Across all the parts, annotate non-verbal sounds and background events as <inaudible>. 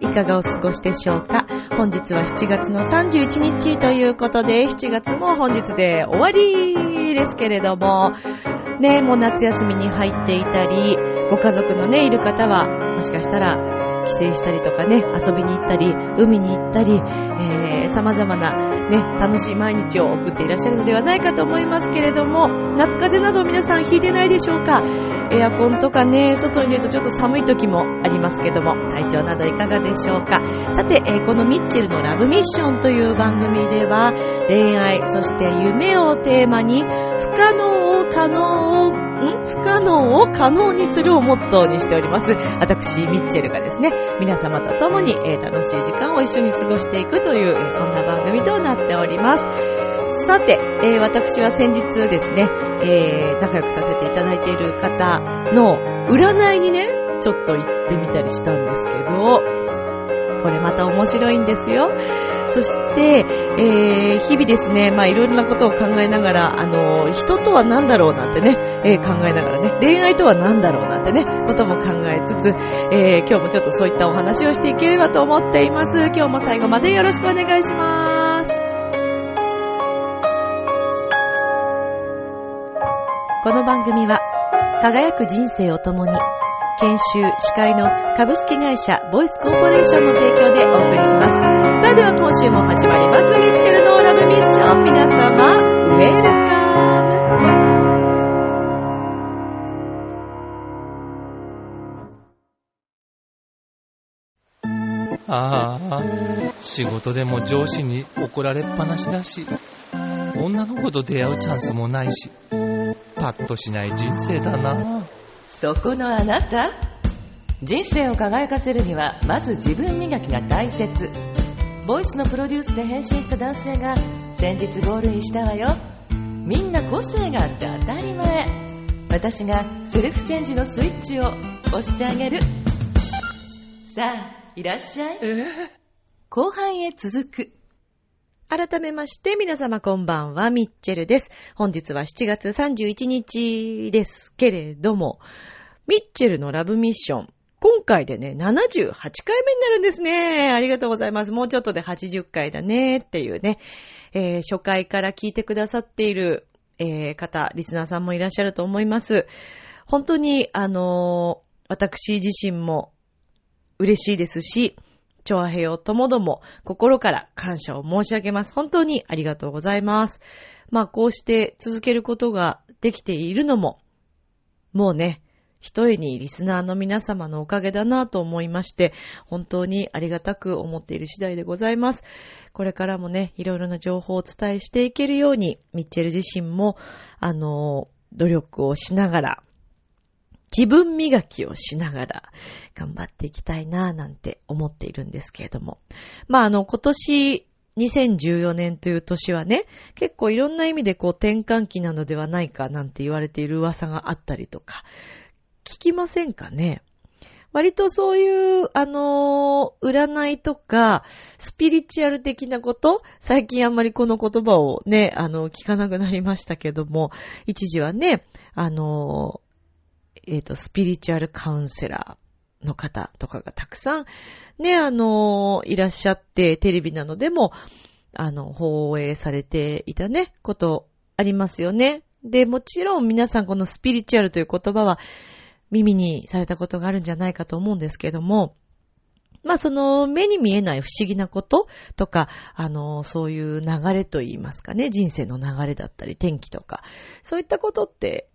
いかがお過ごしでしょうか？本日は7月の31日ということで、7月も本日で終わりですけれども、ね、もう夏休みに入っていたり、ご家族のね、いる方は、もしかしたら、帰省したりとかね、遊びに行ったり、海に行ったり、えー、様々なね、楽しい毎日を送っていらっしゃるのではないかと思いますけれども、夏風邪など皆さんひいてないでしょうか？エアコンとかね、外に出るとちょっと寒い時もありますけども、体調などいかがでしょうか？さて、えーこのミッチェルのラブミッションという番組では、恋愛、そして夢をテーマに、不可能を可能を、不可能を可能にするをモットーにしております。私、ミッチェルがですね、皆様と共に、えー楽しい時間を一緒に過ごしていくという、えーそんな番組となっております。さて、えー私は先日ですね、えー仲良くさせていただいている方の占いにね、ちょっと行ってみたりしたんですけど、これまた面白いんですよ。そして、えー日々ですね、まあいろいろなことを考えながら、あの、人とは何だろうなんてね、えー考えながらね、恋愛とは何だろうなんてね、ことも考えつつ、え今日もちょっとそういったお話をしていければと思っています。今日も最後までよろしくお願いします。この番組は、輝く人生を共に、研修、司会の株式会社ボイスコーポレーションの提供でお送りします。それでは今週も始まります。ミッチェルのラブミッション。皆様、ウェルカム。ああ、仕事でも上司に怒られっぱなしだし、女の子と出会うチャンスもないし、パッとしない人生だな。そこのあなた。人生を輝かせるにはまず自分磨きが大切。ボイスのプロデュースで変身した男性が先日ゴールインしたわよ。みんな個性があって当たり前。私がセルフチェンジのスイッチを押してあげる。さあいらっしゃい。後半へ続く改めまして皆様こんばんは、ミッチェルです。本日は7月31日ですけれども、ミッチェルのラブミッション。今回でね、78回目になるんですね。ありがとうございます。もうちょっとで80回だねっていうね。えー初回から聞いてくださっている、えー方、リスナーさんもいらっしゃると思います。本当に、あのー私自身も嬉しいですし、チョアヘヨともども心から感謝を申し上げます。本当にありがとうございます。まあこうして続けることができているのも、もうね、一重にリスナーの皆様のおかげだなと思いまして、本当にありがたく思っている次第でございます。これからもね、いろいろな情報をお伝えしていけるように、ミッチェル自身も、あの、努力をしながら、自分磨きをしながら頑張っていきたいなぁなんて思っているんですけれども。まああの今年2014年という年はね、結構いろんな意味でこう転換期なのではないかなんて言われている噂があったりとか、聞きませんかね？割とそういう、あのー占いとか、スピリチュアル的なこと、最近あんまりこの言葉をね、あの、聞かなくなりましたけども、一時はね、あのえっ、と、スピリチュアルカウンセラーの方とかがたくさん、ね、あの、いらっしゃって、テレビなどでも、あの、放映されていたね、ことありますよね。で、もちろん皆さんこのスピリチュアルという言葉は耳にされたことがあるんじゃないかと思うんですけども、まあその目に見えない不思議なこととか、あの、そういう流れといいますかね、人生の流れだったり天気とか、そういったことって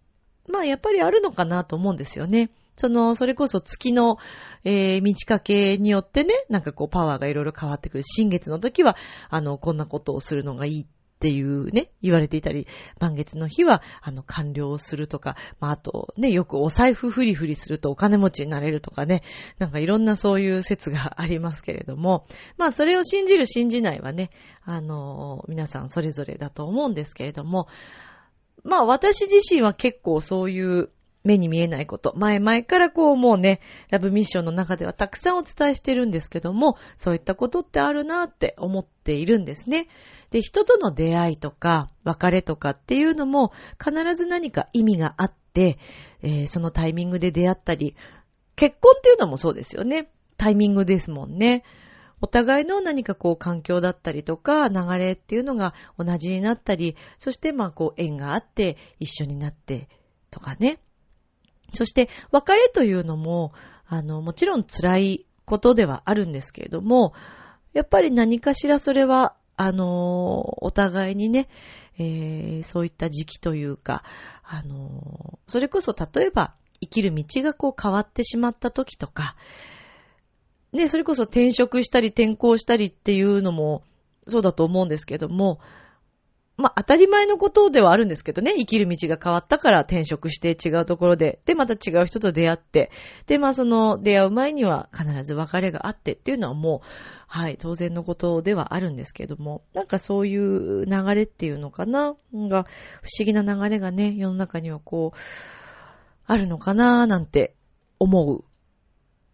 まあやっぱりあるのかなと思うんですよね。その、それこそ月の、えー、満ち欠けによってね、なんかこうパワーがいろいろ変わってくる。新月の時は、あの、こんなことをするのがいいっていうね、言われていたり、満月の日は、あの、完了するとか、まあ、あとね、よくお財布フリフリするとお金持ちになれるとかね、なんかいろんなそういう説がありますけれども、まあ、それを信じる信じないはね、あの、皆さんそれぞれだと思うんですけれども、まあ私自身は結構そういう目に見えないこと、前々からこうもうね、ラブミッションの中ではたくさんお伝えしてるんですけども、そういったことってあるなって思っているんですね。で、人との出会いとか、別れとかっていうのも、必ず何か意味があって、えー、そのタイミングで出会ったり、結婚っていうのもそうですよね。タイミングですもんね。お互いの何かこう環境だったりとか流れっていうのが同じになったり、そしてまあこう縁があって一緒になってとかね。そして別れというのも、あの、もちろん辛いことではあるんですけれども、やっぱり何かしらそれは、あの、お互いにね、えー、そういった時期というか、あの、それこそ例えば生きる道がこう変わってしまった時とか、ね、それこそ転職したり転校したりっていうのもそうだと思うんですけども、まあ、当たり前のことではあるんですけどね、生きる道が変わったから転職して違うところで、で、また違う人と出会って、で、まあ、その出会う前には必ず別れがあってっていうのはもう、はい、当然のことではあるんですけども、なんかそういう流れっていうのかな、が、不思議な流れがね、世の中にはこう、あるのかな？なんて思う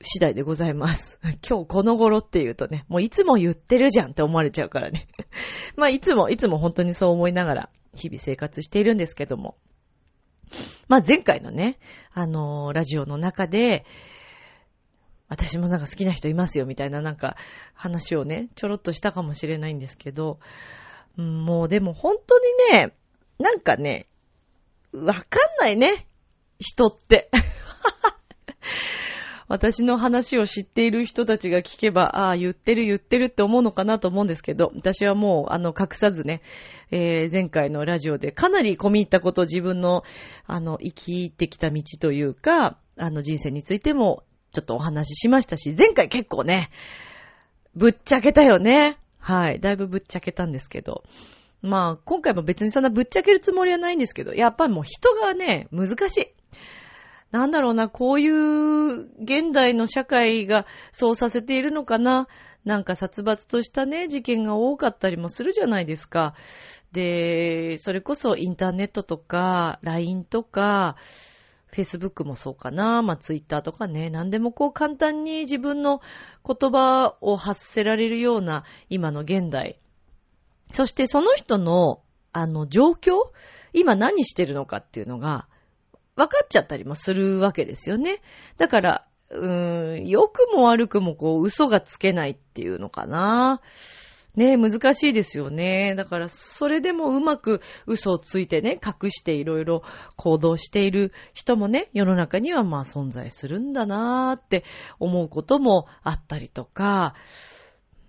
次第でございます。<laughs> 今日この頃って言うとね、もういつも言ってるじゃんって思われちゃうからね。<laughs> まあいつも、いつも本当にそう思いながら日々生活しているんですけども。まあ前回のね、あのー、ラジオの中で、私もなんか好きな人いますよみたいななんか話をね、ちょろっとしたかもしれないんですけど、もうでも本当にね、なんかね、わかんないね。人って。<laughs> 私の話を知っている人たちが聞けば、ああ、言ってる言ってるって思うのかなと思うんですけど、私はもう、あの、隠さずね、えー、前回のラジオでかなり込み入ったことを自分の、あの、生きてきた道というか、あの、人生についても、ちょっとお話ししましたし、前回結構ね、ぶっちゃけたよね。はい。だいぶぶっちゃけたんですけど。まあ、今回も別にそんなぶっちゃけるつもりはないんですけど、やっぱりもう人がね、難しい。なんだろうな、こういう現代の社会がそうさせているのかな。なんか殺伐としたね、事件が多かったりもするじゃないですか。で、それこそインターネットとか、LINE とか、Facebook もそうかな、まあ Twitter とかね、何でもこう簡単に自分の言葉を発せられるような今の現代。そしてその人の、あの状況今何してるのかっていうのが、分かっちゃったりもするわけですよね。だから、うーん、良くも悪くもこう、嘘がつけないっていうのかな。ねえ、難しいですよね。だから、それでもうまく嘘をついてね、隠していろいろ行動している人もね、世の中にはまあ存在するんだなーって思うこともあったりとか、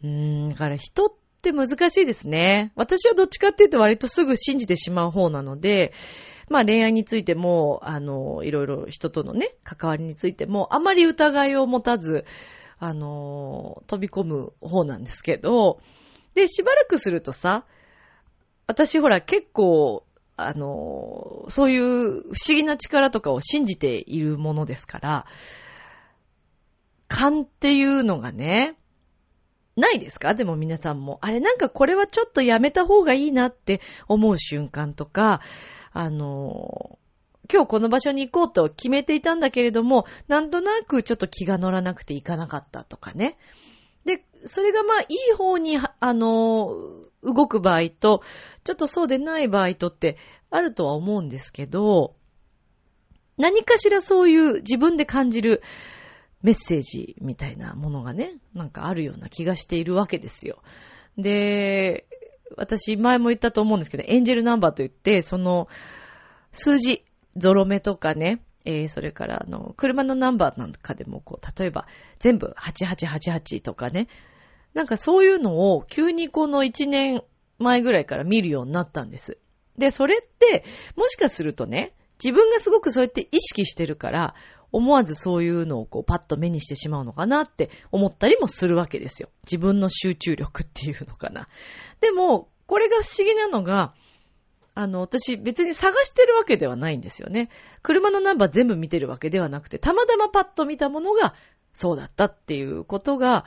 うーん、だから人ってって難しいですね。私はどっちかっていうと割とすぐ信じてしまう方なので、まあ恋愛についても、あの、いろいろ人とのね、関わりについても、あまり疑いを持たず、あの、飛び込む方なんですけど、で、しばらくするとさ、私ほら結構、あの、そういう不思議な力とかを信じているものですから、勘っていうのがね、ないですか？でも皆さんも。あれなんかこれはちょっとやめた方がいいなって思う瞬間とか、あの、今日この場所に行こうと決めていたんだけれども、なんとなくちょっと気が乗らなくて行かなかったとかね。で、それがまあいい方に、あの、動く場合と、ちょっとそうでない場合とってあるとは思うんですけど、何かしらそういう自分で感じるメッセージみたいなものがね、なんかあるような気がしているわけですよ。で、私前も言ったと思うんですけど、エンジェルナンバーといって、その、数字、ゾロ目とかね、えー、それから、あの、車のナンバーなんかでも、こう、例えば、全部8888とかね、なんかそういうのを急にこの1年前ぐらいから見るようになったんです。で、それって、もしかするとね、自分がすごくそうやって意識してるから、思わずそういうのをこうパッと目にしてしまうのかなって思ったりもするわけですよ。自分の集中力っていうのかな。でも、これが不思議なのが、あの、私別に探してるわけではないんですよね。車のナンバー全部見てるわけではなくて、たまたまパッと見たものがそうだったっていうことが、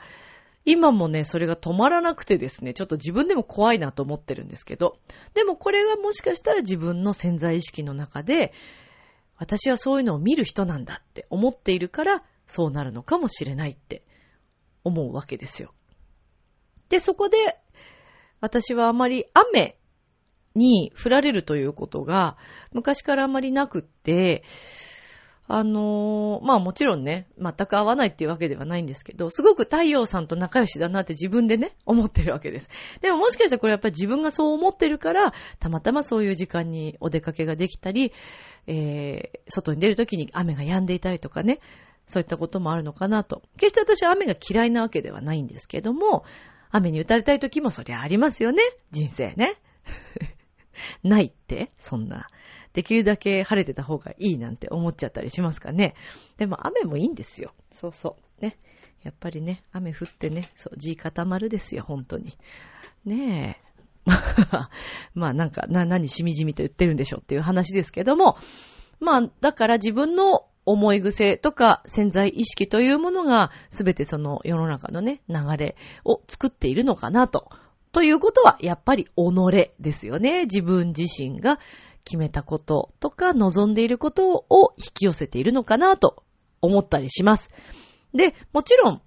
今もね、それが止まらなくてですね、ちょっと自分でも怖いなと思ってるんですけど、でもこれがもしかしたら自分の潜在意識の中で、私はそういうのを見る人なんだって思っているから、そうなるのかもしれないって思うわけですよ。で、そこで、私はあまり雨に降られるということが、昔からあまりなくって、あのー、まあもちろんね、全く合わないっていうわけではないんですけど、すごく太陽さんと仲良しだなって自分でね、思ってるわけです。でももしかしたらこれやっぱり自分がそう思ってるから、たまたまそういう時間にお出かけができたり、えー、外に出るときに雨が止んでいたりとかね、そういったこともあるのかなと。決して私は雨が嫌いなわけではないんですけども、雨に打たれたいときもそりゃありますよね、人生ね。<laughs> ないってそんな。できるだけ晴れてた方がいいなんて思っちゃったりしますかね。でも雨もいいんですよ。そうそう。ね。やっぱりね、雨降ってね、そう、地固まるですよ、本当に。ねえ。<laughs> まあなんか、な、何しみじみと言ってるんでしょうっていう話ですけども、まあ、だから自分の思い癖とか潜在意識というものが全てその世の中のね、流れを作っているのかなと。ということは、やっぱり己ですよね。自分自身が決めたこととか望んでいることを引き寄せているのかなと思ったりします。で、もちろん、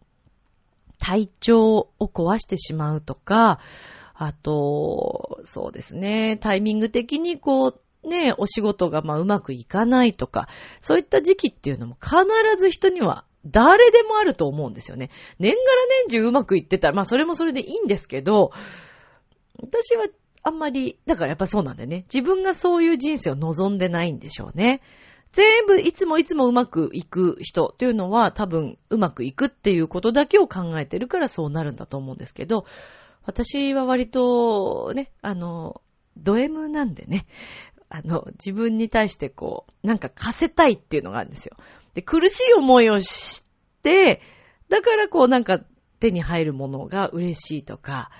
体調を壊してしまうとか、あと、そうですね、タイミング的にこう、ね、お仕事がまあうまくいかないとか、そういった時期っていうのも必ず人には誰でもあると思うんですよね。年がら年中うまくいってたら、まあそれもそれでいいんですけど、私はあんまり、だからやっぱそうなんだよね。自分がそういう人生を望んでないんでしょうね。全部いつもいつもうまくいく人っていうのは多分うまくいくっていうことだけを考えてるからそうなるんだと思うんですけど、私は割とね、あの、ド M なんでね、あの、自分に対してこう、なんか貸せたいっていうのがあるんですよ。で、苦しい思いをして、だからこうなんか手に入るものが嬉しいとか、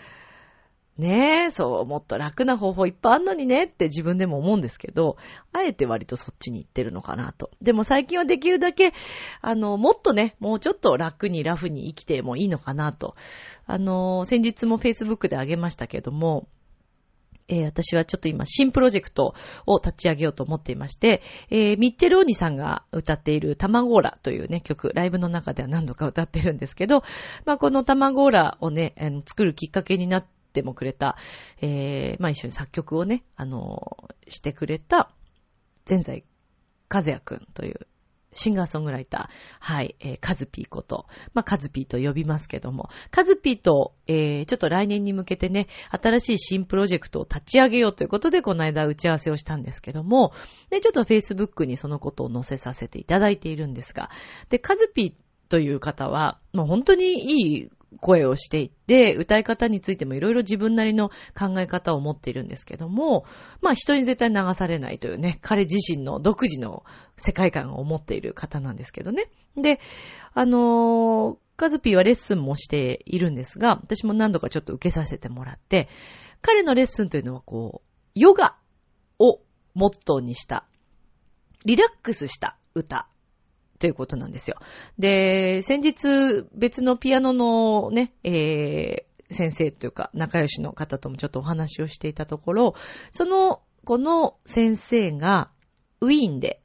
ねえ、そう、もっと楽な方法いっぱいあんのにねって自分でも思うんですけど、あえて割とそっちに行ってるのかなと。でも最近はできるだけ、あの、もっとね、もうちょっと楽にラフに生きてもいいのかなと。あの、先日も Facebook であげましたけども、えー、私はちょっと今新プロジェクトを立ち上げようと思っていまして、えー、ミッチェル・オニさんが歌っているタマゴーラというね、曲、ライブの中では何度か歌ってるんですけど、まあ、このタマゴーラをね、あの作るきっかけになっててもくれた、えー、まあ、一緒に作曲をね、あのしてくれた、前在和也くんというシンガーソングライター。はい。えー、カズピーこと。まあ、カズピーと呼びますけども。カズピーと、えー、ちょっと来年に向けてね、新しい新プロジェクトを立ち上げようということで、この間打ち合わせをしたんですけども、ね、ちょっと Facebook にそのことを載せさせていただいているんですが、で、カズピーという方は、もう本当にいい声をしていって、歌い方についてもいろいろ自分なりの考え方を持っているんですけども、まあ人に絶対流されないというね、彼自身の独自の世界観を持っている方なんですけどね。で、あの、カズピーはレッスンもしているんですが、私も何度かちょっと受けさせてもらって、彼のレッスンというのはこう、ヨガをモットーにした、リラックスした歌ということなんですよ。で、先日別のピアノのね、えー、先生というか仲良しの方ともちょっとお話をしていたところ、その、この先生がウィーンで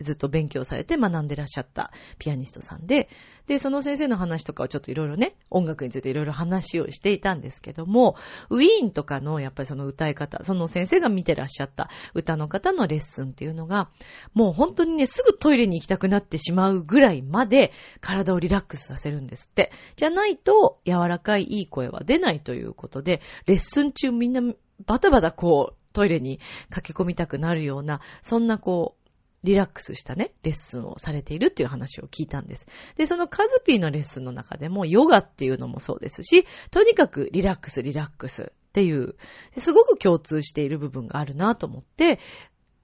ずっと勉強されて学んでらっしゃったピアニストさんで、で、その先生の話とかをちょっといろいろね、音楽についていろいろ話をしていたんですけども、ウィーンとかのやっぱりその歌い方、その先生が見てらっしゃった歌の方のレッスンっていうのが、もう本当にね、すぐトイレに行きたくなってしまうぐらいまで体をリラックスさせるんですって。じゃないと柔らかいいい声は出ないということで、レッスン中みんなバタバタこう、トイレに駆け込みたくなるような、そんなこう、リラックスしたね、レッスンをされているっていう話を聞いたんです。で、そのカズピーのレッスンの中でも、ヨガっていうのもそうですし、とにかくリラックス、リラックスっていう、すごく共通している部分があるなと思って、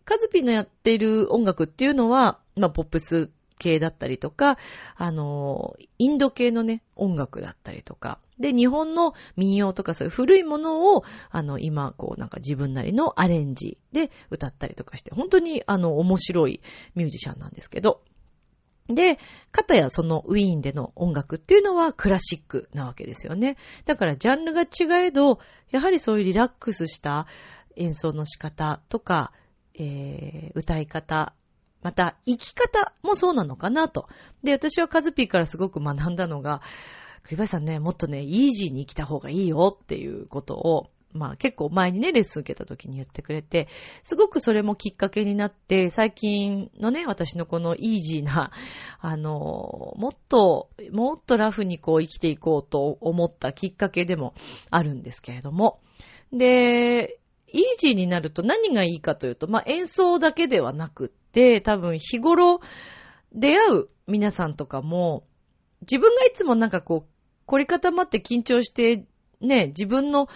カズピーのやっている音楽っていうのは、まあ、ポップス系だったりとか、あの、インド系のね、音楽だったりとか、で、日本の民謡とかそういう古いものを、あの、今、こう、なんか自分なりのアレンジで歌ったりとかして、本当に、あの、面白いミュージシャンなんですけど、で、かたやそのウィーンでの音楽っていうのはクラシックなわけですよね。だからジャンルが違えど、やはりそういうリラックスした演奏の仕方とか、えー、歌い方、また生き方もそうなのかなと。で、私はカズピーからすごく学んだのが、栗林さんね、もっとね、イージーに生きた方がいいよっていうことを、まあ結構前にね、レッスン受けた時に言ってくれて、すごくそれもきっかけになって、最近のね、私のこのイージーな、<laughs> あの、もっと、もっとラフにこう生きていこうと思ったきっかけでもあるんですけれども。で、イージーになると何がいいかというと、まあ演奏だけではなくって、多分日頃出会う皆さんとかも、自分がいつもなんかこう、凝り固まって緊張して、ね、自分の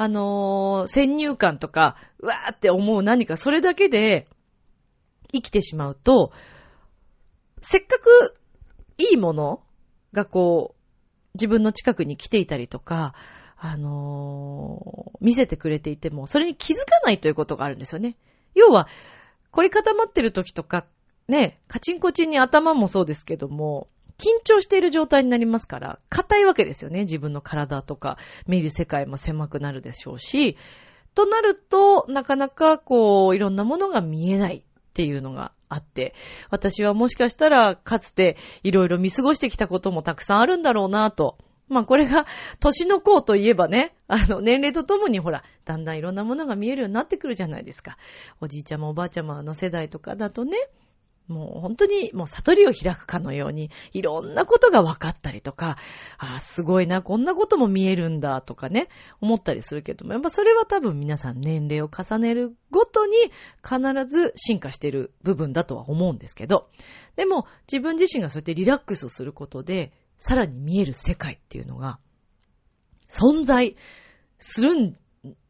あのー、先入観とか、うわーって思う何か、それだけで生きてしまうと、せっかくいいものがこう、自分の近くに来ていたりとか、あのー、見せてくれていても、それに気づかないということがあるんですよね。要は、凝り固まってる時とか、ね、カチンコチンに頭もそうですけども、緊張している状態になりますから、硬いわけですよね。自分の体とか、見る世界も狭くなるでしょうし、となると、なかなかこう、いろんなものが見えないっていうのがあって、私はもしかしたら、かつていろいろ見過ごしてきたこともたくさんあるんだろうなと。まあこれが、年の子といえばね、あの、年齢とともにほら、だんだんいろんなものが見えるようになってくるじゃないですか。おじいちゃまおばあちゃまの世代とかだとね、もう本当にもう悟りを開くかのように、いろんなことが分かったりとか、ああ、すごいな、こんなことも見えるんだとかね、思ったりするけども、やっぱそれは多分皆さん年齢を重ねるごとに必ず進化している部分だとは思うんですけど、でも自分自身がそうやってリラックスをすることで、さらに見える世界っていうのが、存在するん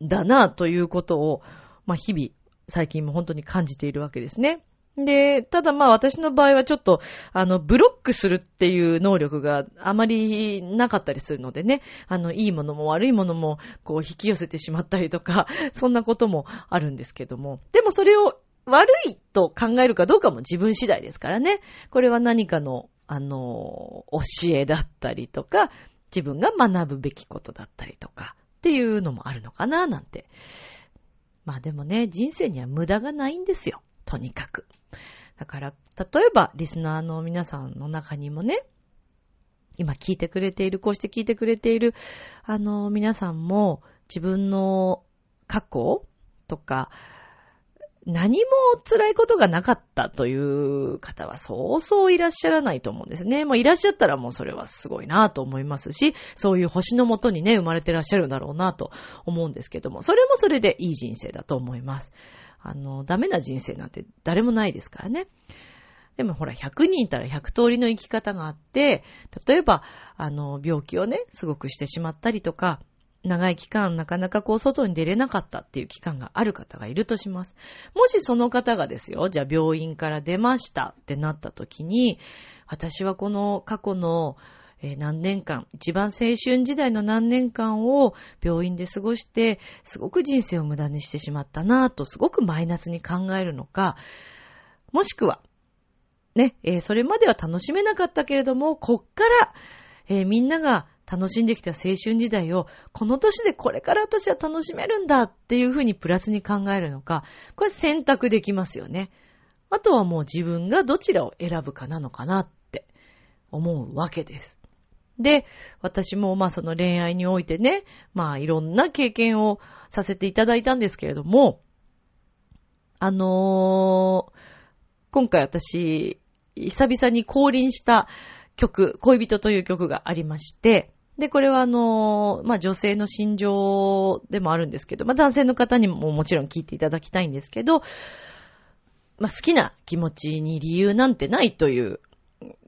だなということを、まあ日々最近も本当に感じているわけですね。で、ただまあ私の場合はちょっと、あの、ブロックするっていう能力があまりなかったりするのでね、あの、いいものも悪いものも、こう、引き寄せてしまったりとか、<laughs> そんなこともあるんですけども。でもそれを悪いと考えるかどうかも自分次第ですからね。これは何かの、あの、教えだったりとか、自分が学ぶべきことだったりとか、っていうのもあるのかな、なんて。まあでもね、人生には無駄がないんですよ。とにかく。だから、例えば、リスナーの皆さんの中にもね、今聞いてくれている、こうして聞いてくれている、あの、皆さんも自分の過去とか、何も辛いことがなかったという方はそうそういらっしゃらないと思うんですね。もういらっしゃったらもうそれはすごいなと思いますし、そういう星のもとにね、生まれてらっしゃるんだろうなと思うんですけども、それもそれでいい人生だと思います。あの、ダメな人生なんて誰もないですからね。でもほら、100人いたら100通りの生き方があって、例えば、あの、病気をね、すごくしてしまったりとか、長い期間なかなかこう外に出れなかったっていう期間がある方がいるとします。もしその方がですよ、じゃあ病院から出ましたってなった時に、私はこの過去のえー、何年間、一番青春時代の何年間を病院で過ごして、すごく人生を無駄にしてしまったなぁと、すごくマイナスに考えるのか、もしくは、ね、えー、それまでは楽しめなかったけれども、こっから、えー、みんなが楽しんできた青春時代を、この年でこれから私は楽しめるんだっていうふうにプラスに考えるのか、これ選択できますよね。あとはもう自分がどちらを選ぶかなのかなって思うわけです。で、私もまあその恋愛においてね、まあいろんな経験をさせていただいたんですけれども、あのー、今回私、久々に降臨した曲、恋人という曲がありまして、で、これはあのー、まあ、女性の心情でもあるんですけど、まあ、男性の方にももちろん聞いていただきたいんですけど、まあ、好きな気持ちに理由なんてないという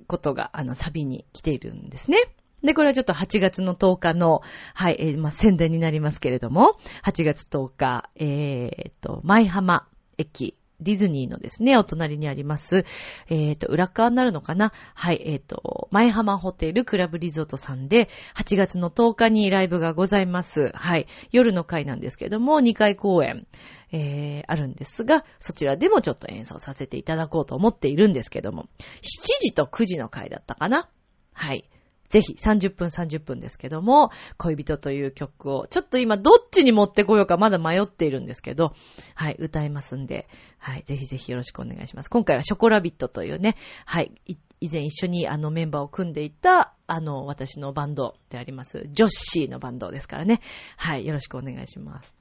ことが、あの、サビに来ているんですね。で、これはちょっと8月の10日の、はい、えー、まあ、宣伝になりますけれども、8月10日、えー、と、舞浜駅ディズニーのですね、お隣にあります、えっ、と、裏側になるのかな？はい、えっ、と、前浜ホテルクラブリゾートさんで、8月の10日にライブがございます。はい、夜の回なんですけども、2回公演、えー、あるんですが、そちらでもちょっと演奏させていただこうと思っているんですけども、7時と9時の回だったかな？はい。ぜひ30分30分ですけども、恋人という曲を、ちょっと今どっちに持ってこようかまだ迷っているんですけど、はい、歌いますんで、はい、ぜひぜひよろしくお願いします。今回はショコラビットというね、はい、い以前一緒にあのメンバーを組んでいた、あの、私のバンドであります、ジョッシーのバンドですからね。はい、よろしくお願いします。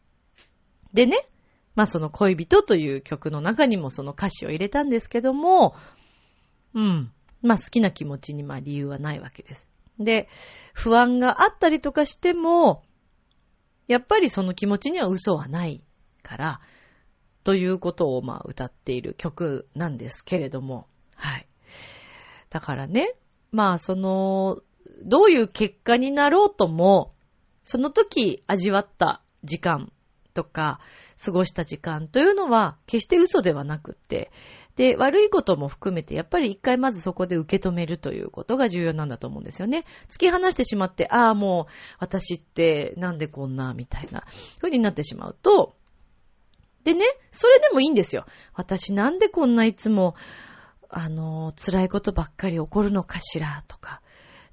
でね、まあその恋人という曲の中にもその歌詞を入れたんですけども、うん。まあ好きな気持ちにまあ理由はないわけです。で、不安があったりとかしても、やっぱりその気持ちには嘘はないから、ということをまあ歌っている曲なんですけれども、はい。だからね、まあその、どういう結果になろうとも、その時味わった時間とか、過ごした時間というのは決して嘘ではなくって、で、悪いことも含めて、やっぱり一回まずそこで受け止めるということが重要なんだと思うんですよね。突き放してしまって、ああ、もう、私ってなんでこんな、みたいな風になってしまうと、でね、それでもいいんですよ。私なんでこんないつも、あの、辛いことばっかり起こるのかしら、とか、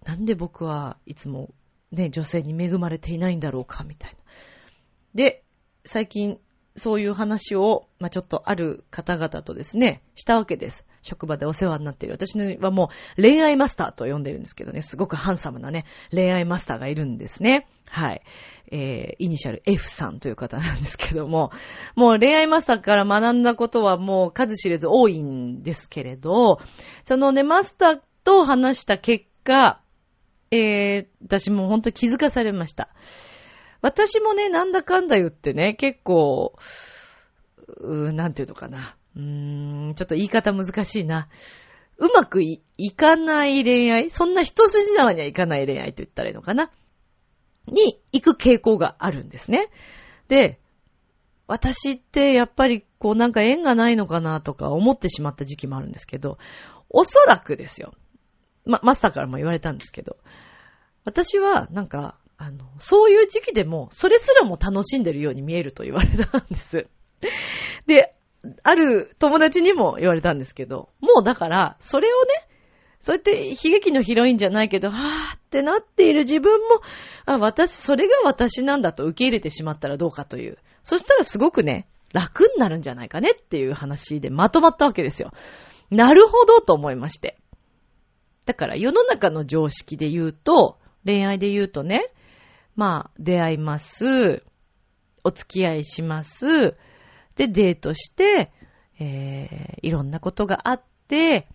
なんで僕はいつも、ね、女性に恵まれていないんだろうか、みたいな。で、最近、そういう話を、まあ、ちょっとある方々とですね、したわけです。職場でお世話になっている。私はもう恋愛マスターと呼んでるんですけどね、すごくハンサムなね、恋愛マスターがいるんですね。はい。えー、イニシャル F さんという方なんですけども、もう恋愛マスターから学んだことはもう数知れず多いんですけれど、そのね、マスターと話した結果、えー、私も本当気づかされました。私もね、なんだかんだ言ってね、結構、うーなんていうのかな。うーん、ちょっと言い方難しいな。うまくいいかない恋愛？そんな一筋縄にはいかない恋愛と言ったらいいのかな？に行く傾向があるんですね。で、私ってやっぱりこうなんか縁がないのかなとか思ってしまった時期もあるんですけど、おそらくですよ。ま、マスターからも言われたんですけど、私はなんか、あの、そういう時期でも、それすらも楽しんでるように見えると言われたんです。で、ある友達にも言われたんですけど、もうだから、それをね、そうやって悲劇のヒロインじゃないけど、はぁってなっている自分も、あ、私、それが私なんだと受け入れてしまったらどうかという。そしたらすごくね、楽になるんじゃないかねっていう話でまとまったわけですよ。なるほどと思いまして。だから世の中の常識で言うと、恋愛で言うとね、まあ、出会います。お付き合いします。で、デートして、えー、いろんなことがあって、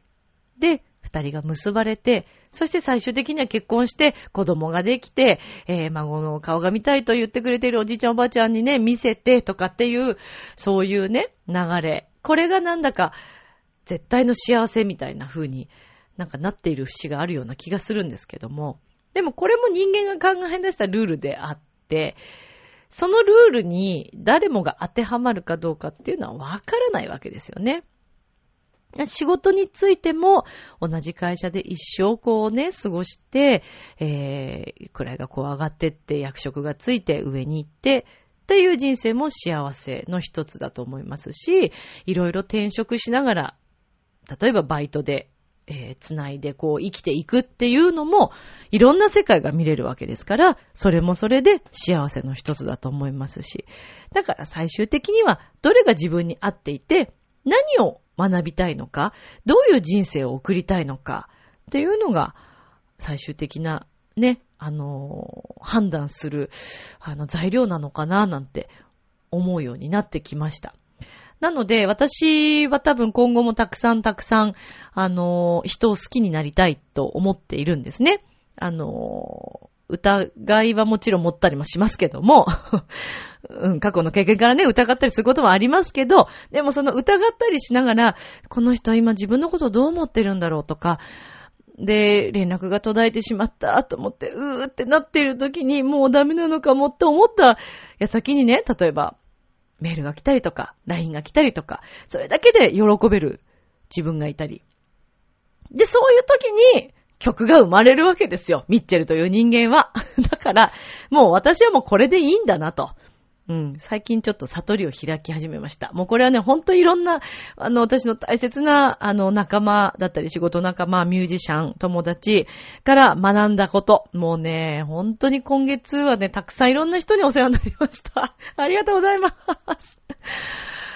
で、二人が結ばれて、そして最終的には結婚して、子供ができて、えー、孫の顔が見たいと言ってくれているおじいちゃんおばあちゃんにね、見せてとかっていう、そういうね、流れ。これがなんだか、絶対の幸せみたいな風になんかなっている節があるような気がするんですけども、でもこれも人間が考え出したルールであって、そのルールに誰もが当てはまるかどうかっていうのはわからないわけですよね。仕事についても同じ会社で一生こうね、過ごして、えー、位がこう上がってって役職がついて上に行って、っていう人生も幸せの一つだと思いますし、いろいろ転職しながら、例えばバイトでえー、つないでこう生きていくっていうのも、いろんな世界が見れるわけですから、それもそれで幸せの一つだと思いますし。だから最終的には、どれが自分に合っていて、何を学びたいのか、どういう人生を送りたいのか、っていうのが、最終的な、ね、あのー、判断する、あの、材料なのかな、なんて思うようになってきました。なので、私は多分今後もたくさんたくさん、あの、人を好きになりたいと思っているんですね。あの、疑いはもちろん持ったりもしますけども、<laughs> うん、過去の経験からね、疑ったりすることもありますけど、でもその疑ったりしながら、この人は今自分のことをどう思ってるんだろうとか、で、連絡が途絶えてしまったと思って、うーってなっている時に、もうダメなのかもって思った矢先にね、例えば、メールが来たりとか、LINE が来たりとか、それだけで喜べる自分がいたり。で、そういう時に曲が生まれるわけですよ。ミッチェルという人間は。<laughs> だから、もう私はもうこれでいいんだなと。うん、最近ちょっと悟りを開き始めました。もうこれはね、ほんといろんな、あの、私の大切な、あの、仲間だったり、仕事仲間、ミュージシャン、友達から学んだこと。もうね、ほんとに今月はね、たくさんいろんな人にお世話になりました。<laughs> ありがとうございます。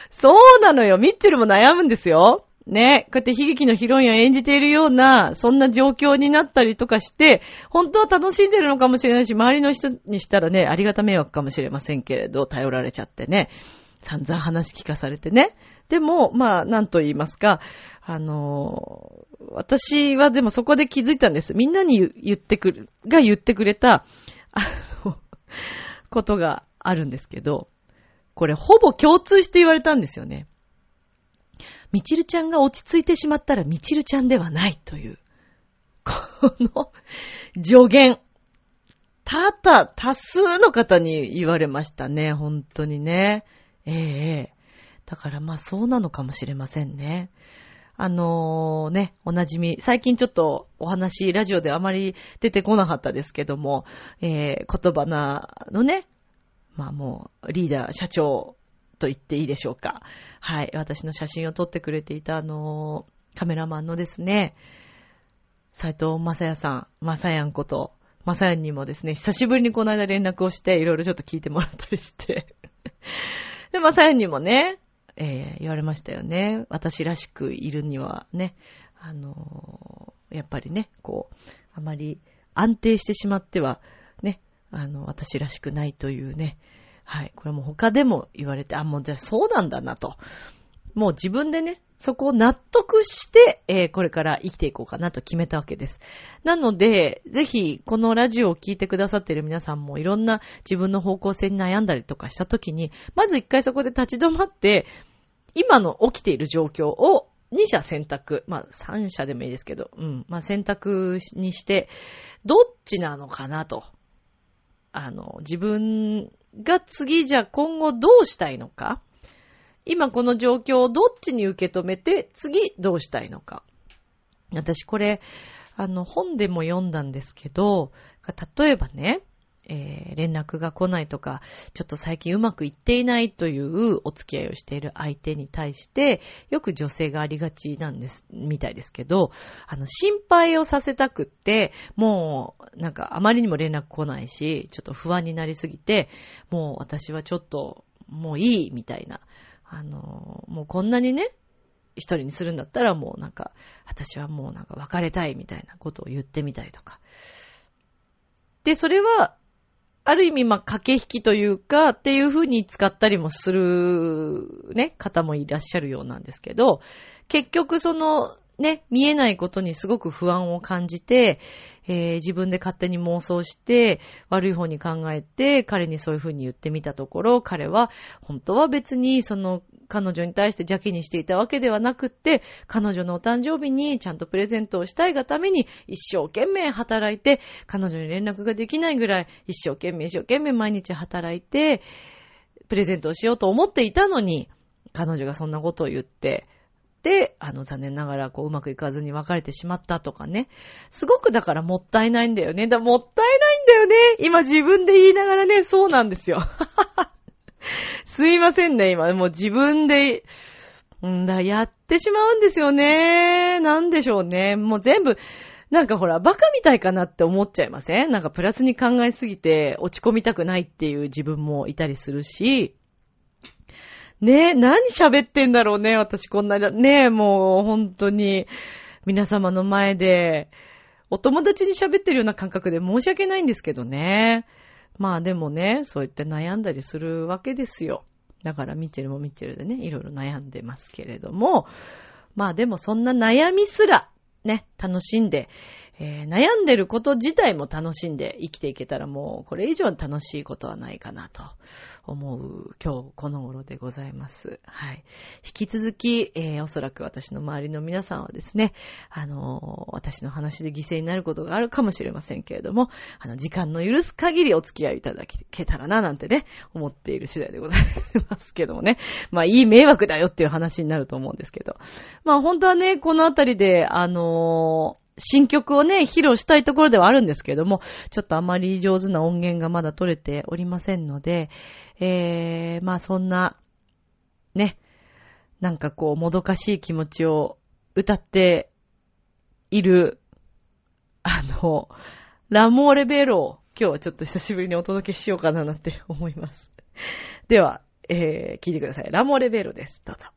そうなのよ。ミッチェルも悩むんですよ。ね、こうやって悲劇のヒロインを演じているような、そんな状況になったりとかして、本当は楽しんでるのかもしれないし、周りの人にしたらね、ありがた迷惑かもしれませんけれど、頼られちゃってね、散々話聞かされてね。でも、まあ、なんと言いますか、あのー、私はでもそこで気づいたんです。みんなに言ってくる、が言ってくれた、あの、ことがあるんですけど、これほぼ共通して言われたんですよね。みちるちゃんが落ち着いてしまったらみちるちゃんではないという、<laughs> この助言。ただ、多数の方に言われましたね、本当にね。ええ。だからまあそうなのかもしれませんね。あのー、ね、おなじみ、最近ちょっとお話、ラジオであまり出てこなかったですけども、えー、言葉なのね、まあもう、リーダー、社長と言っていいでしょうか。はい。私の写真を撮ってくれていたあのカメラマンのですね、斎藤正也さん、正也んこと、正也にもですね、久しぶりにこの間連絡をして、いろいろちょっと聞いてもらったりして <laughs> で、正也にもね、えー、言われましたよね。私らしくいるにはね、あのー、やっぱりね、こう、あまり安定してしまっては、ね、あの、私らしくないというね、はい。これも他でも言われて、あ、もうじゃあそうなんだなと。もう自分でね、そこを納得して、えー、これから生きていこうかなと決めたわけです。なので、ぜひ、このラジオを聞いてくださっている皆さんもいろんな自分の方向性に悩んだりとかしたときに、まず一回そこで立ち止まって、今の起きている状況を2社選択。まあ3社でもいいですけど、うん。まあ選択にして、どっちなのかなと。あの、自分が次じゃ今後どうしたいのか。今この状況をどっちに受け止めて次どうしたいのか。私これ、あの本でも読んだんですけど、例えばね、えー、連絡が来ないとか、ちょっと最近うまくいっていないというお付き合いをしている相手に対して、よく女性がありがちなんです、みたいですけど、あの、心配をさせたくって、もう、なんかあまりにも連絡来ないし、ちょっと不安になりすぎて、もう私はちょっと、もういい、みたいな。あの、もうこんなにね、一人にするんだったらもうなんか、私はもうなんか別れたいみたいなことを言ってみたりとか。で、それは、ある意味、まあ、駆け引きというか、っていう風に使ったりもする、ね、方もいらっしゃるようなんですけど、結局その、ね、見えないことにすごく不安を感じて、えー、自分で勝手に妄想して、悪い方に考えて、彼にそういう風に言ってみたところ、彼は、本当は別に、その、彼女に対して邪気にしていたわけではなくって、彼女のお誕生日にちゃんとプレゼントをしたいがために、一生懸命働いて、彼女に連絡ができないぐらい、一生懸命一生懸命毎日働いて、プレゼントをしようと思っていたのに、彼女がそんなことを言って、で、あの、残念ながら、こう、うまくいかずに別れてしまったとかね。すごくだからもったいないんだよね。だもったいないんだよね。今自分で言いながらね、そうなんですよ。<laughs> <laughs> すいませんね、今。もう自分で、んだ、やってしまうんですよね。なんでしょうね。もう全部、なんかほら、バカみたいかなって思っちゃいません？なんかプラスに考えすぎて落ち込みたくないっていう自分もいたりするし、ねえ、何喋ってんだろうね、私こんな、ねえ、もう本当に、皆様の前で、お友達に喋ってるような感覚で申し訳ないんですけどね。まあでもね、そう言って悩んだりするわけですよ。だからミッチェルもミッチェルでね、いろいろ悩んでますけれども、まあでもそんな悩みすら、ね、楽しんで、えー悩んでること自体も楽しんで生きていけたらもうこれ以上楽しいことはないかなと思う今日この頃でございます。はい。引き続き、えーおそらく私の周りの皆さんはですね、あのー私の話で犠牲になることがあるかもしれませんけれども、あの、時間の許す限りお付き合いいただけたらな、なんてね、思っている次第でございますけどもね。<laughs> まあ、いい迷惑だよっていう話になると思うんですけど。まあ、本当はね、このあたりで、あのー新曲をね、披露したいところではあるんですけれども、ちょっとあまり上手な音源がまだ取れておりませんので、えー、まあそんな、ね、なんかこう、もどかしい気持ちを歌っている、あの、ラモーレベロを今日はちょっと久しぶりにお届けしようかななんて思います。では、えー、聞いてください。ラモーレベロです。どうぞ。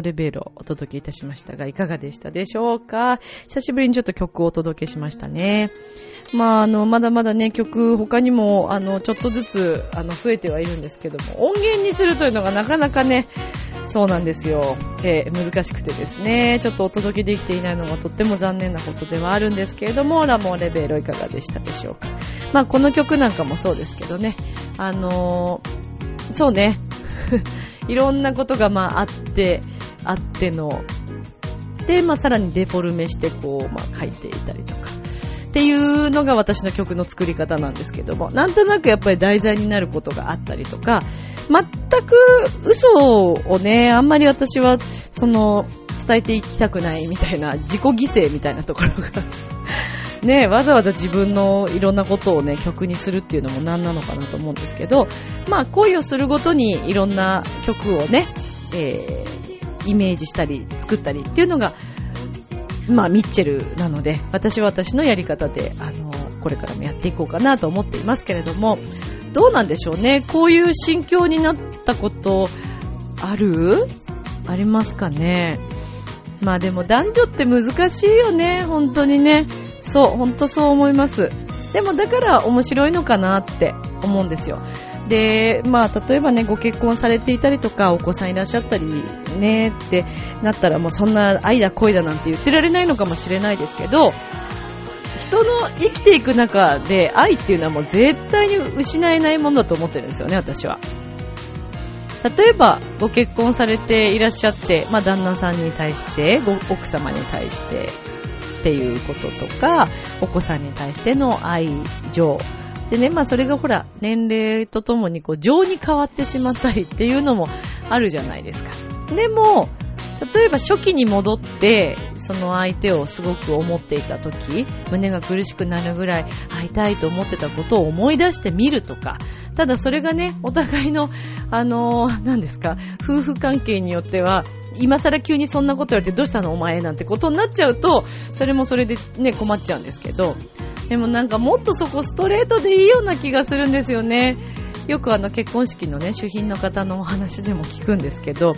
モレベルをお届けいたしましたが、いかがでしたでしょうか？久しぶりにちょっと曲をお届けしましたね。まあ、あの、まだまだね、曲、他にも、あの、ちょっとずつ、あの、増えてはいるんですけども、音源にするというのがなかなかね、そうなんですよ。えー難しくてですね、ちょっとお届けできていないのがとっても残念なことではあるんですけれども、ラモーレベールいかがでしたでしょうか。まあ、この曲なんかもそうですけどね、あのーそうね、<laughs> いろんなことがまああって、あっての、で、まあさらにデフォルメしてこう、まあ書いていたりとか。っていうのが私の曲の作り方なんですけども、なんとなくやっぱり題材になることがあったりとか、全く嘘をね、あんまり私は、その、伝えていきたくないみたいな、自己犠牲みたいなところが、<laughs> ね、わざわざ自分のいろんなことをね、曲にするっていうのも何なのかなと思うんですけど、まあ、恋をするごとにいろんな曲をね、えー、イメージしたり、作ったりっていうのが、まあ、ミッチェルなので、私は私のやり方で、あの、これからもやっていこうかなと思っていますけれども、どうなんでしょうね。こういう心境になったこと、ある？ありますかね。まあでも男女って難しいよね、本当にね。そう、本当そう思います。でもだから面白いのかなって思うんですよ。で、まあ、例えばね、ご結婚されていたりとか、お子さんいらっしゃったり、ね、ってなったら、もうそんな愛だ恋だなんて言ってられないのかもしれないですけど、人の生きていく中で愛っていうのはもう絶対に失えないものだと思ってるんですよね、私は。例えば、ご結婚されていらっしゃって、まあ、旦那さんに対して、ご奥様に対してっていうこととか、お子さんに対しての愛情。でね、まあそれがほら、年齢とともにこう、情に変わってしまったりっていうのもあるじゃないですか。でも、例えば初期に戻って、その相手をすごく思っていた時、胸が苦しくなるぐらい会いたいと思ってたことを思い出してみるとか、ただそれがね、お互いの、あのー何ですか、夫婦関係によっては、今更急にそんなこと言われてどうしたのお前なんてことになっちゃうと、それもそれでね、困っちゃうんですけど、でもなんかもっとそこストレートでいいような気がするんですよね。よくあの結婚式のね、主賓の方のお話でも聞くんですけど、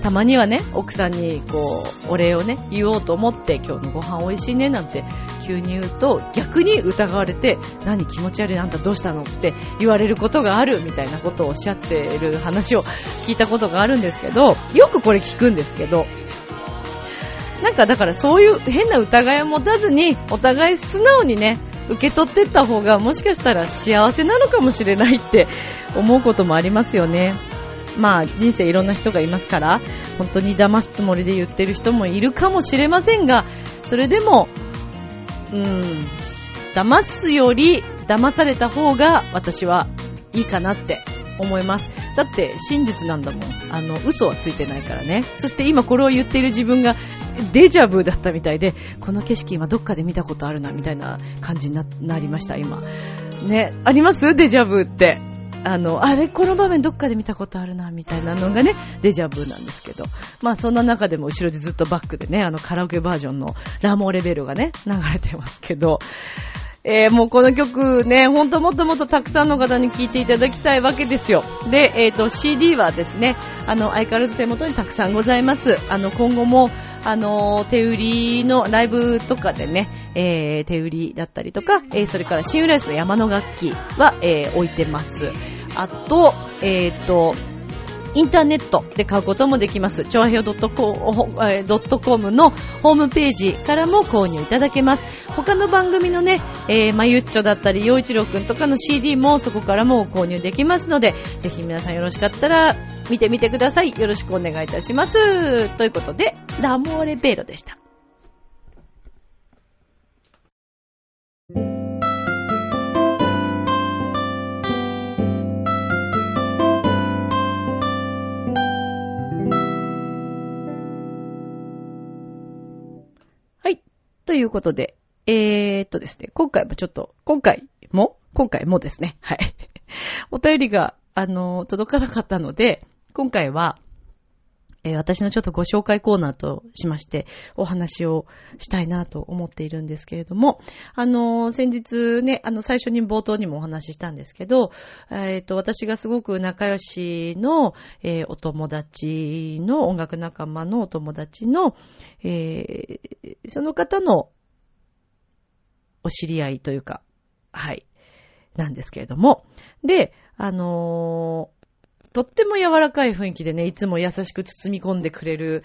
たまにはね、奥さんにこう、お礼をね、言おうと思って、今日のご飯美味しいねなんて急に言うと、逆に疑われて、何気持ち悪いあんたどうしたのって言われることがあるみたいなことをおっしゃっている話を聞いたことがあるんですけど、よくこれ聞くんですけど、なんかだからそういう変な疑いを持たずに、お互い素直にね、受け取ってった方がもしかしたら幸せなのかもしれないって思うこともありますよね。まあ人生いろんな人がいますから、本当に騙すつもりで言ってる人もいるかもしれませんが、それでも、うん、騙すより騙された方が私はいいかなって思います。だって真実なんだもん。あの、嘘はついてないからね。そして今これを言っている自分がデジャブだったみたいで、この景色今どっかで見たことあるな、みたいな感じにななりました、今。ね、あります？デジャブって。あの、あれ、この場面どっかで見たことあるな、みたいなのがね、デジャブなんですけど。まあ、そんな中でも後ろでずっとバックでね、あの、カラオケバージョンのラモーレベルがね、流れてますけど、えー、もうこの曲ね、ほんともっともっとたくさんの方に聴いていただきたいわけですよ。で、えっ、と、CD はですね、あの、相変わらず手元にたくさんございます。あの、今後も、あの、手売りのライブとかでね、えー、手売りだったりとか、えー、それから新浦安の山の楽器は、えー、置いてます。あと、えっ、と、インターネットで買うこともできます。調和表 .com のホームページからも購入いただけます。他の番組のね、えー、まゆっちょだったり、洋一郎くんとかの CD もそこからも購入できますので、ぜひ皆さんよろしかったら見てみてください。よろしくお願いいたします。ということで、ラモーレベロでした。ということで、えー、っとですね、今回もちょっと、今回も今回もですね、はい。<laughs> お便りが、あの、届かなかったので、今回は、えー私のちょっとご紹介コーナーとしましてお話をしたいなと思っているんですけれども、あの先日ね、あの、最初に冒頭にもお話ししたんですけど、えっ、と、私がすごく仲良しの、えーお友達の、音楽仲間のお友達の、えその方のお知り合いというか、はい、なんですけれども、で、あのーとっても柔らかい雰囲気でね、いつも優しく包み込んでくれる、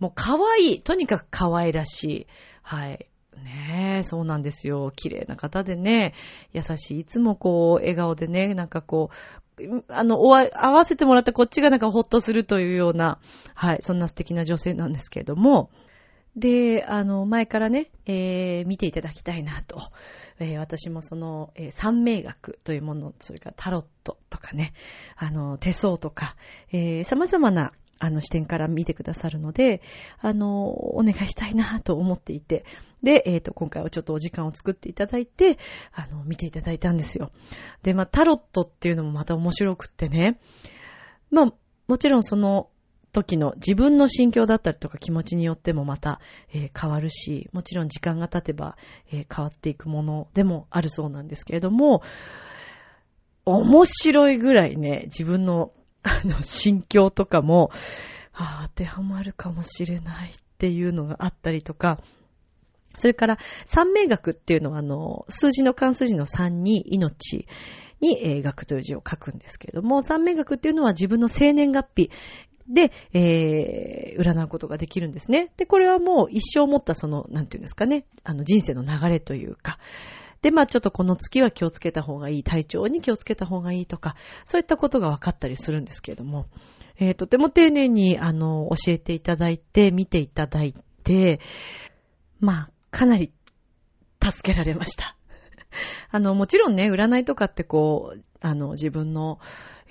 もう可愛い、とにかく可愛らしい、はい。ねえ、そうなんですよ。綺麗な方でね、優しい、いつもこう、笑顔でね、なんかこう、あの、おわ、合わせてもらったこっちがなんかほっとするというような、はい、そんな素敵な女性なんですけれども、で、あの、前からね、えー、見ていただきたいなと。えー私もその、えー三名学というもの、それからタロットとかね、あの、手相とか、えー様々な、あの、視点から見てくださるので、あの、お願いしたいなと思っていて、で、えっ、と、今回はちょっとお時間を作っていただいて、あの、見ていただいたんですよ。で、まあ、タロットっていうのもまた面白くってね、まあ、もちろんその時の自分の心境だったりとか気持ちによってもまた、えー変わるし、もちろん時間が経てば、えー変わっていくものでもあるそうなんですけれども、面白いぐらいね、自分の、あの、心境とかも、あ、当てはまるかもしれないっていうのがあったりとか、それから、三名学っていうのは、あの、数字の関数字の3に命に、えー学という字を書くんですけれども、三名学っていうのは自分の生年月日で、えー占うことができるんですね。で、これはもう一生持ったその、なんていうんですかね、あの人生の流れというか、で、まあちょっとこの月は気をつけた方がいい、体調に気をつけた方がいいとか、そういったことが分かったりするんですけれども、えーとても丁寧に、あの、教えていただいて、見ていただいて、まあ、かなり助けられました。<laughs> あの、もちろんね、占いとかってこう、あの、自分の、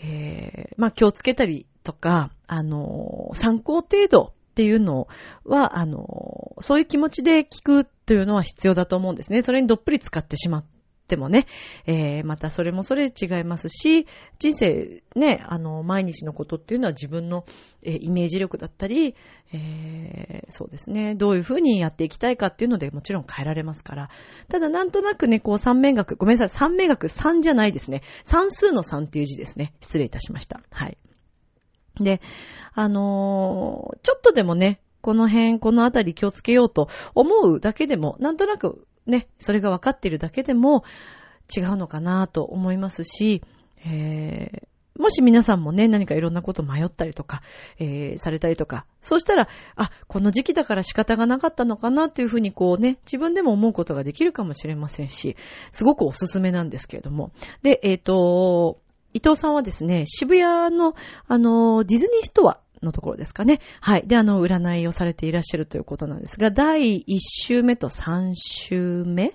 えーまあ気をつけたりとか、あの、参考程度っていうのは、あの、そういう気持ちで聞くというのは必要だと思うんですね。それにどっぷり使ってしまっててもね、えーまたそれもそれ違いますし、人生ね、あの、毎日のことっていうのは自分の、えーイメージ力だったり、えーそうですね、どういうふうにやっていきたいかっていうのでもちろん変えられますから。ただなんとなくね、こう三名学、ごめんなさい、三名学3じゃないですね。算数の3っていう字ですね。失礼いたしました。はい。で、あのーちょっとでもね、この辺、このあたり気をつけようと思うだけでも、なんとなくね、それが分かっているだけでも違うのかなと思いますし、えーもし皆さんもね、何かいろんなこと迷ったりとか、えーされたりとか、そうしたら、あ、この時期だから仕方がなかったのかなっていうふうにこうね、自分でも思うことができるかもしれませんし、すごくおすすめなんですけれども。で、えっ、と、伊藤さんはですね、渋谷の、あの、ディズニーストアのところですかね。はい。で、あの、占いをされていらっしゃるということなんですが、第1週目と3週目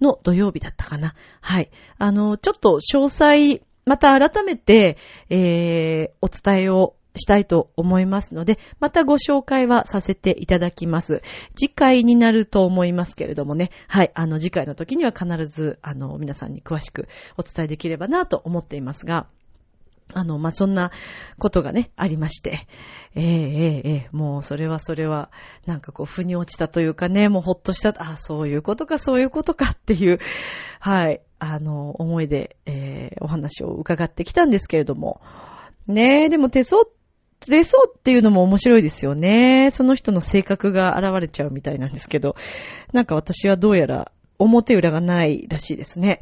の土曜日だったかな。はい。あの、ちょっと詳細、また改めて、えー、お伝えをしたいと思いますので、またご紹介はさせていただきます。次回になると思いますけれどもね。はい。あの、次回の時には必ず、あの、皆さんに詳しくお伝えできればなと思っていますが、あの、まあ、そんなことがね、ありまして。ええええええもうそれはそれは、なんかこう、腑に落ちたというかね、もうほっとした、あ、そういうことか、そういうことかっていう、はい、あの、思いで、えーお話を伺ってきたんですけれども。ねえ、でも手相、手相っていうのも面白いですよね。その人の性格が現れちゃうみたいなんですけど、なんか私はどうやら表裏がないらしいですね。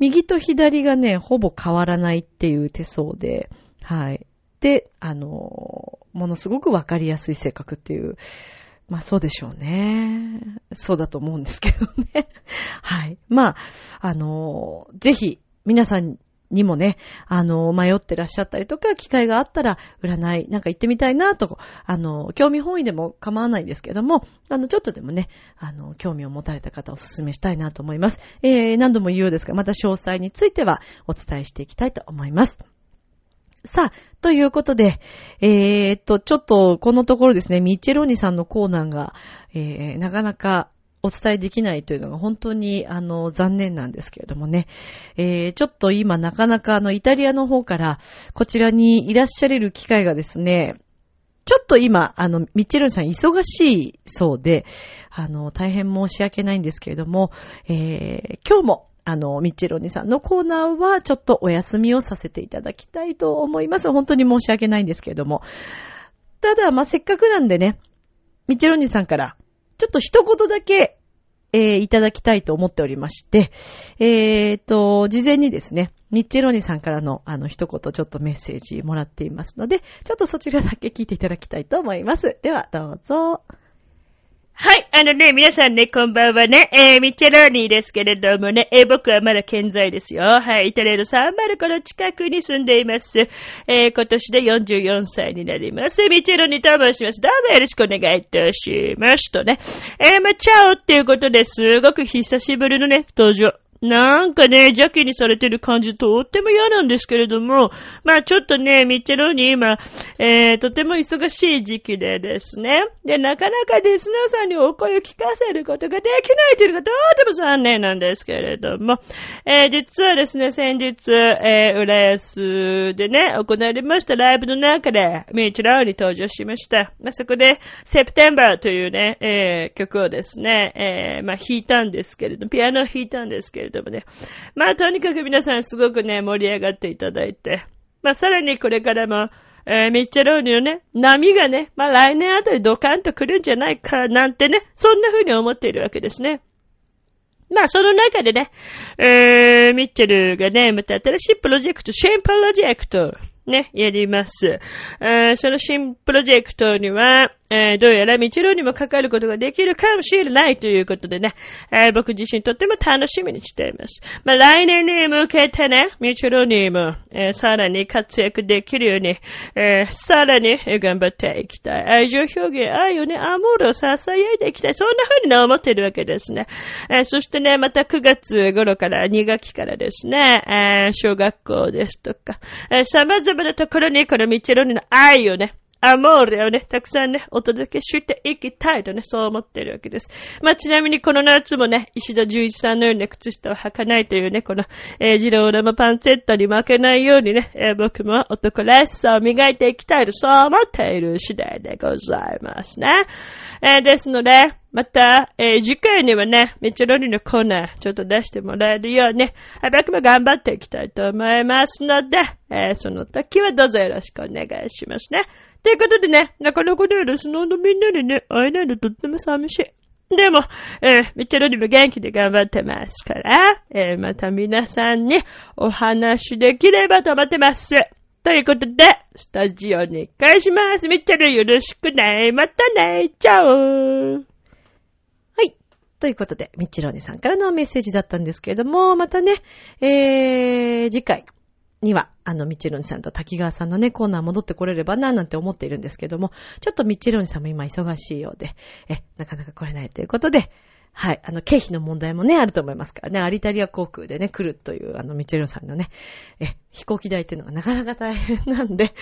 右と左がね、ほぼ変わらないっていう手相で、はい。で、あの、ものすごくわかりやすい性格っていう、まあそうでしょうね。そうだと思うんですけどね。<laughs> はい。まあ、あの、ぜひ、皆さんにもね、あの、迷ってらっしゃったりとか、機会があったら、占い、なんか行ってみたいなと、あの、興味本位でも構わないですけども、あの、ちょっとでもね、あの、興味を持たれた方をお勧めしたいなと思います。えー、何度も言うようですが、また詳細についてはお伝えしていきたいと思います。さあ、ということで、えーっと、ちょっとこのところですね、ミッチェローニさんのコーナーが、えー、なかなかお伝えできないというのが本当に、あの、残念なんですけれどもね。えー、ちょっと今なかなかあの、イタリアの方からこちらにいらっしゃれる機会がですね、ちょっと今、あの、ミッチェルンさん忙しいそうで、あの、大変申し訳ないんですけれども、えー、今日も、あの、ミッチェロニさんのコーナーはちょっとお休みをさせていただきたいと思います。本当に申し訳ないんですけれども。ただ、まあ、せっかくなんでね、ミッチェロニさんから、ちょっと一言だけ、えー、いただきたいと思っておりまして、えーと、事前にですね、ミッチェロニさんからの、あの、一言ちょっとメッセージもらっていますので、ちょっとそちらだけ聞いていただきたいと思います。では、どうぞ。はい、あのね、皆さんね、こんばんはね、えー、ミッチェローニーですけれどもね、えー、僕はまだ健在ですよ。はい、イタリアのサンマルコの近くに住んでいます。えー、今年で44歳になります。ミッチェローニーと申します。どうぞよろしくお願いいたしますとね。えー、まあ、チャオっていうことですごく久しぶりのね、登場。なんかね、邪気にされてる感じとっても嫌なんですけれども、まあちょっとね、ミッチェローに今、えー、とても忙しい時期でですね。で、なかなかリスナーさんにお声を聞かせることができないというのがとても残念なんですけれども、えー、実はですね、先日、えー、浦安でね、行われましたライブの中で、ミッチェローに登場しました。まあそこで、セプテンバーというね、えー、曲をですね、えー、まあ弾いたんですけれども、ピアノを弾いたんですけれども、れどもね。まあ、とにかく皆さんすごくね、盛り上がっていただいて、まあ、さらにこれからも、えー、ミッチェローニのね、波がね、まあ、来年あたりドカンと来るんじゃないか、なんてね、そんな風に思っているわけですね。まあ、その中でね、えー、ミッチェルがね、また新しいプロジェクト、シェンプロジェクト、ね、やります。えー、その新プロジェクトには、えー、どうやら道路にもかかることができるかもしれないということでね、えー、僕自身とっても楽しみにしています。まあ、来年に向けてね、道路にも、えー、さらに活躍できるように、え、さらに頑張っていきたい。愛情表現、愛をね、アモールを支えていきたい。そんな風に思っているわけですね。え、そしてね、また9月頃から2学期からですね、え、小学校ですとか、え、様々なところにこの道路にの愛をね、アモーレをね、たくさんね、お届けしていきたいとね、そう思ってるわけです。まあ、ちなみにこの夏もね、石田純一さんのようにね、靴下を履かないというね、この、えー、ジローラマパンツェットに負けないようにね、えー、僕も男らしさを磨いていきたいと、そう思っている次第でございますね。えー、ですので、また、えー、次回にはね、めっちゃロリのコーナー、ちょっと出してもらえるように、僕も頑張っていきたいと思いますので、えー、その時はどうぞよろしくお願いしますね。ということでね、なかなかね、ルスノーのみんなにね、会えないのとっても寂しい。でも、えー、めっちゃロリも元気で頑張ってますから、えー、また皆さんにお話できればと思ってます。ということで、スタジオに返します。めっちゃよろしくね。またね。チャオはい。ということで、ミッチローネさんからのメッセージだったんですけれども、またね、えー、次回、には、あの、みちろんさんと滝川さんのね、コーナー戻ってこれればな、なんて思っているんですけども、ちょっとみちろんさんも今忙しいようで、え、なかなか来れないということで、はい。あの、経費の問題もね、あると思いますからね。アリタリア航空でね、来るという、あの、ミチェルさんのね、え、飛行機代っていうのがなかなか大変なんで、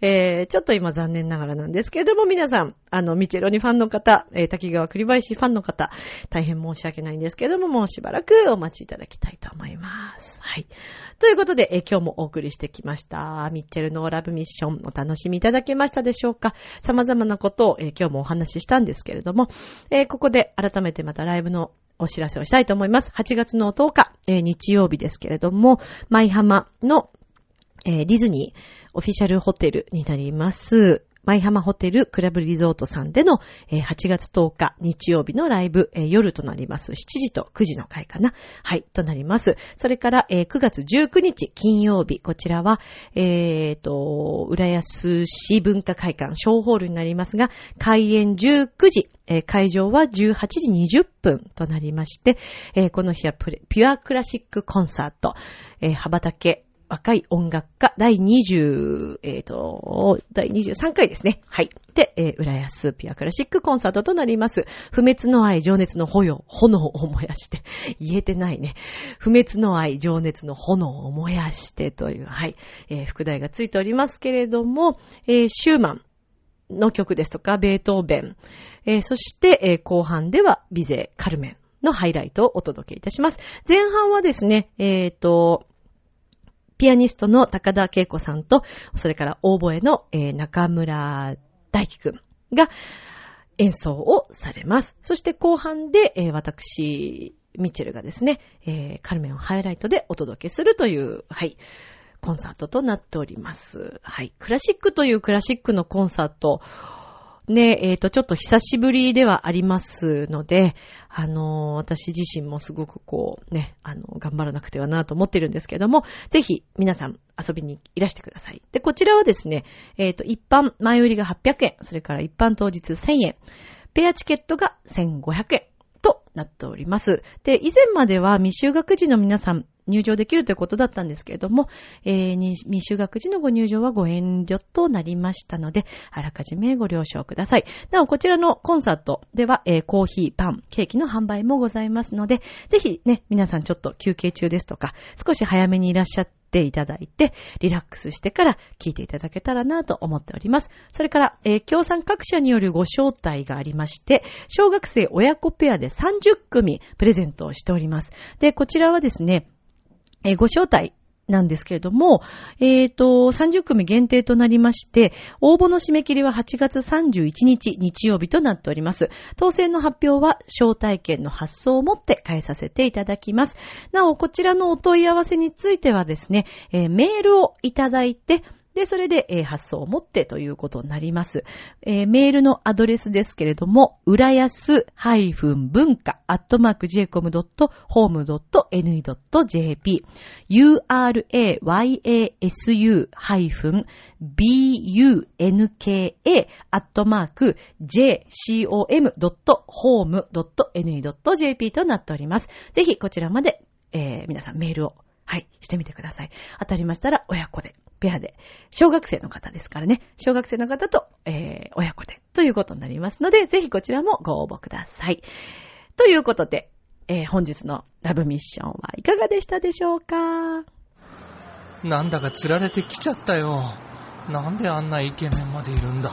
えー、ちょっと今残念ながらなんですけれども、皆さん、あの、ミチェロにファンの方、えー、滝川栗林ファンの方、大変申し訳ないんですけれども、もうしばらくお待ちいただきたいと思います。はい。ということで、えー、今日もお送りしてきました。ミッチェルのラブミッション、お楽しみいただけましたでしょうか？様々なことを、えー、今日もお話ししたんですけれども、えー、ここで改めてまたライブのお知らせをしたいと思います。8月の10日、えー、日曜日ですけれども、舞浜の、えー、ディズニーオフィシャルホテルになります。舞浜ホテルクラブリゾートさんでの、8月10日日曜日のライブ、夜となります。7時と9時の回かな。はい、となります。それから、9月19日金曜日、こちらは、えーと、浦安市文化会館小ホールになりますが、開演19時、会場は18時20分となりまして、この日はピュアクラシックコンサート、羽ばたけ若い音楽家第20、えっ、ー、と、第23回ですね。はい。で、えー、浦安ピュアクラシックコンサートとなります。不滅の愛、情熱の炎、炎を燃やして、言えてないね。不滅の愛、情熱の炎を燃やしてという、はい、えー、副題がついておりますけれども、えー、シューマン、の曲ですとか、ベートーベン、えーそして、えー後半ではビゼ、カルメンのハイライトをお届けいたします。前半はですね、えっ、と、ピアニストの高田恵子さんと、それからオーボエの、えー中村大輝くんが演奏をされます。そして後半で、えー私、ミッチェルがですね、えーカルメンをハイライトでお届けするという、はい、コンサートとなっております。はい。クラシックというクラシックのコンサート、ね、えっ、と、ちょっと久しぶりではありますので、あのー私自身もすごくこう、ね、あの、頑張らなくてはなと思ってるんですけども、ぜひ皆さん遊びにいらしてください。で、こちらはですね、えっ、と、一般前売りが800円、それから一般当日1000円、ペアチケットが1500円となっております。で、以前までは未就学児の皆さん入場できるということだったんですけれども、えー未就学児のご入場はご遠慮となりましたので、あらかじめご了承ください。なお、こちらのコンサートでは、えーコーヒー、パン、ケーキの販売もございますので、ぜひね、皆さんちょっと休憩中ですとか、少し早めにいらっしゃっていただいて、リラックスしてから聞いていただけたらなと思っております。それから、えー協賛各社によるご招待がありまして、小学生親子ペアで30組プレゼントをしております。で、こちらはですね、えご招待なんですけれども、えっ、と、30組限定となりまして、応募の締め切りは8月31日日曜日となっております。当選の発表は招待券の発送をもって返させていただきます。なお、こちらのお問い合わせについてはですね、えーメールをいただいて、で、それで、えー発送をもってということになります。えーメールのアドレスですけれども、浦安文化アットマーク jcom.home.ne.jp urayasu bunka アットマーク jcom.home.ne.jp となっております。ぜひこちらまで、えー皆さんメールをはい、してみてください。当たりましたら親子で、ペアで、小学生の方ですからね、小学生の方と、えー親子で、ということになりますので、ぜひこちらもご応募ください。ということで、えー本日のラブミッションはいかがでしたでしょうか？なんだか釣られてきちゃったよ。なんであんなイケメンまでいるんだ？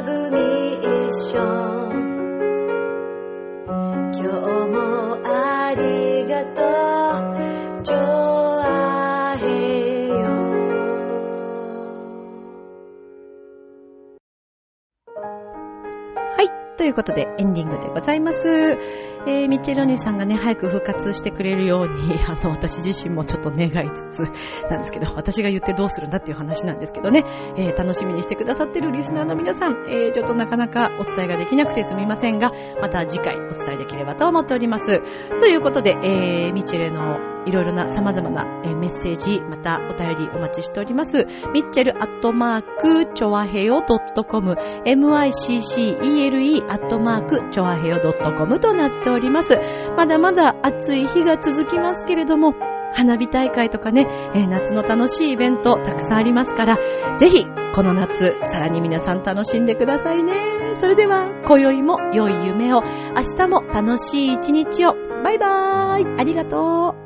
ブミッション今日もありがとうジョアヘヨはい。ということで、エンディングでございます。えー、ミッチェロニさんがね、早く復活してくれるように、<laughs> あの、私自身もちょっと願いつつ、なんですけど、私が言ってどうするんだっていう話なんですけどね、えー、楽しみにしてくださってるリスナーの皆さん、えー、ちょっとなかなかお伝えができなくてすみませんが、また次回お伝えできればと思っております。ということで、えー、ミチェレのいろいろな様々なえメッセージ、またお便りお待ちしております。ミッチェルアットマーク、チョアヘヨ .com、miccele アットマーク、チョアヘヨ .com となっております。まだまだ暑い日が続きますけれども、花火大会とかね、えー夏の楽しいイベントたくさんありますから、ぜひ、この夏、さらに皆さん楽しんでくださいね。それでは、今宵も良い夢を、明日も楽しい一日を。バイバーイありがとう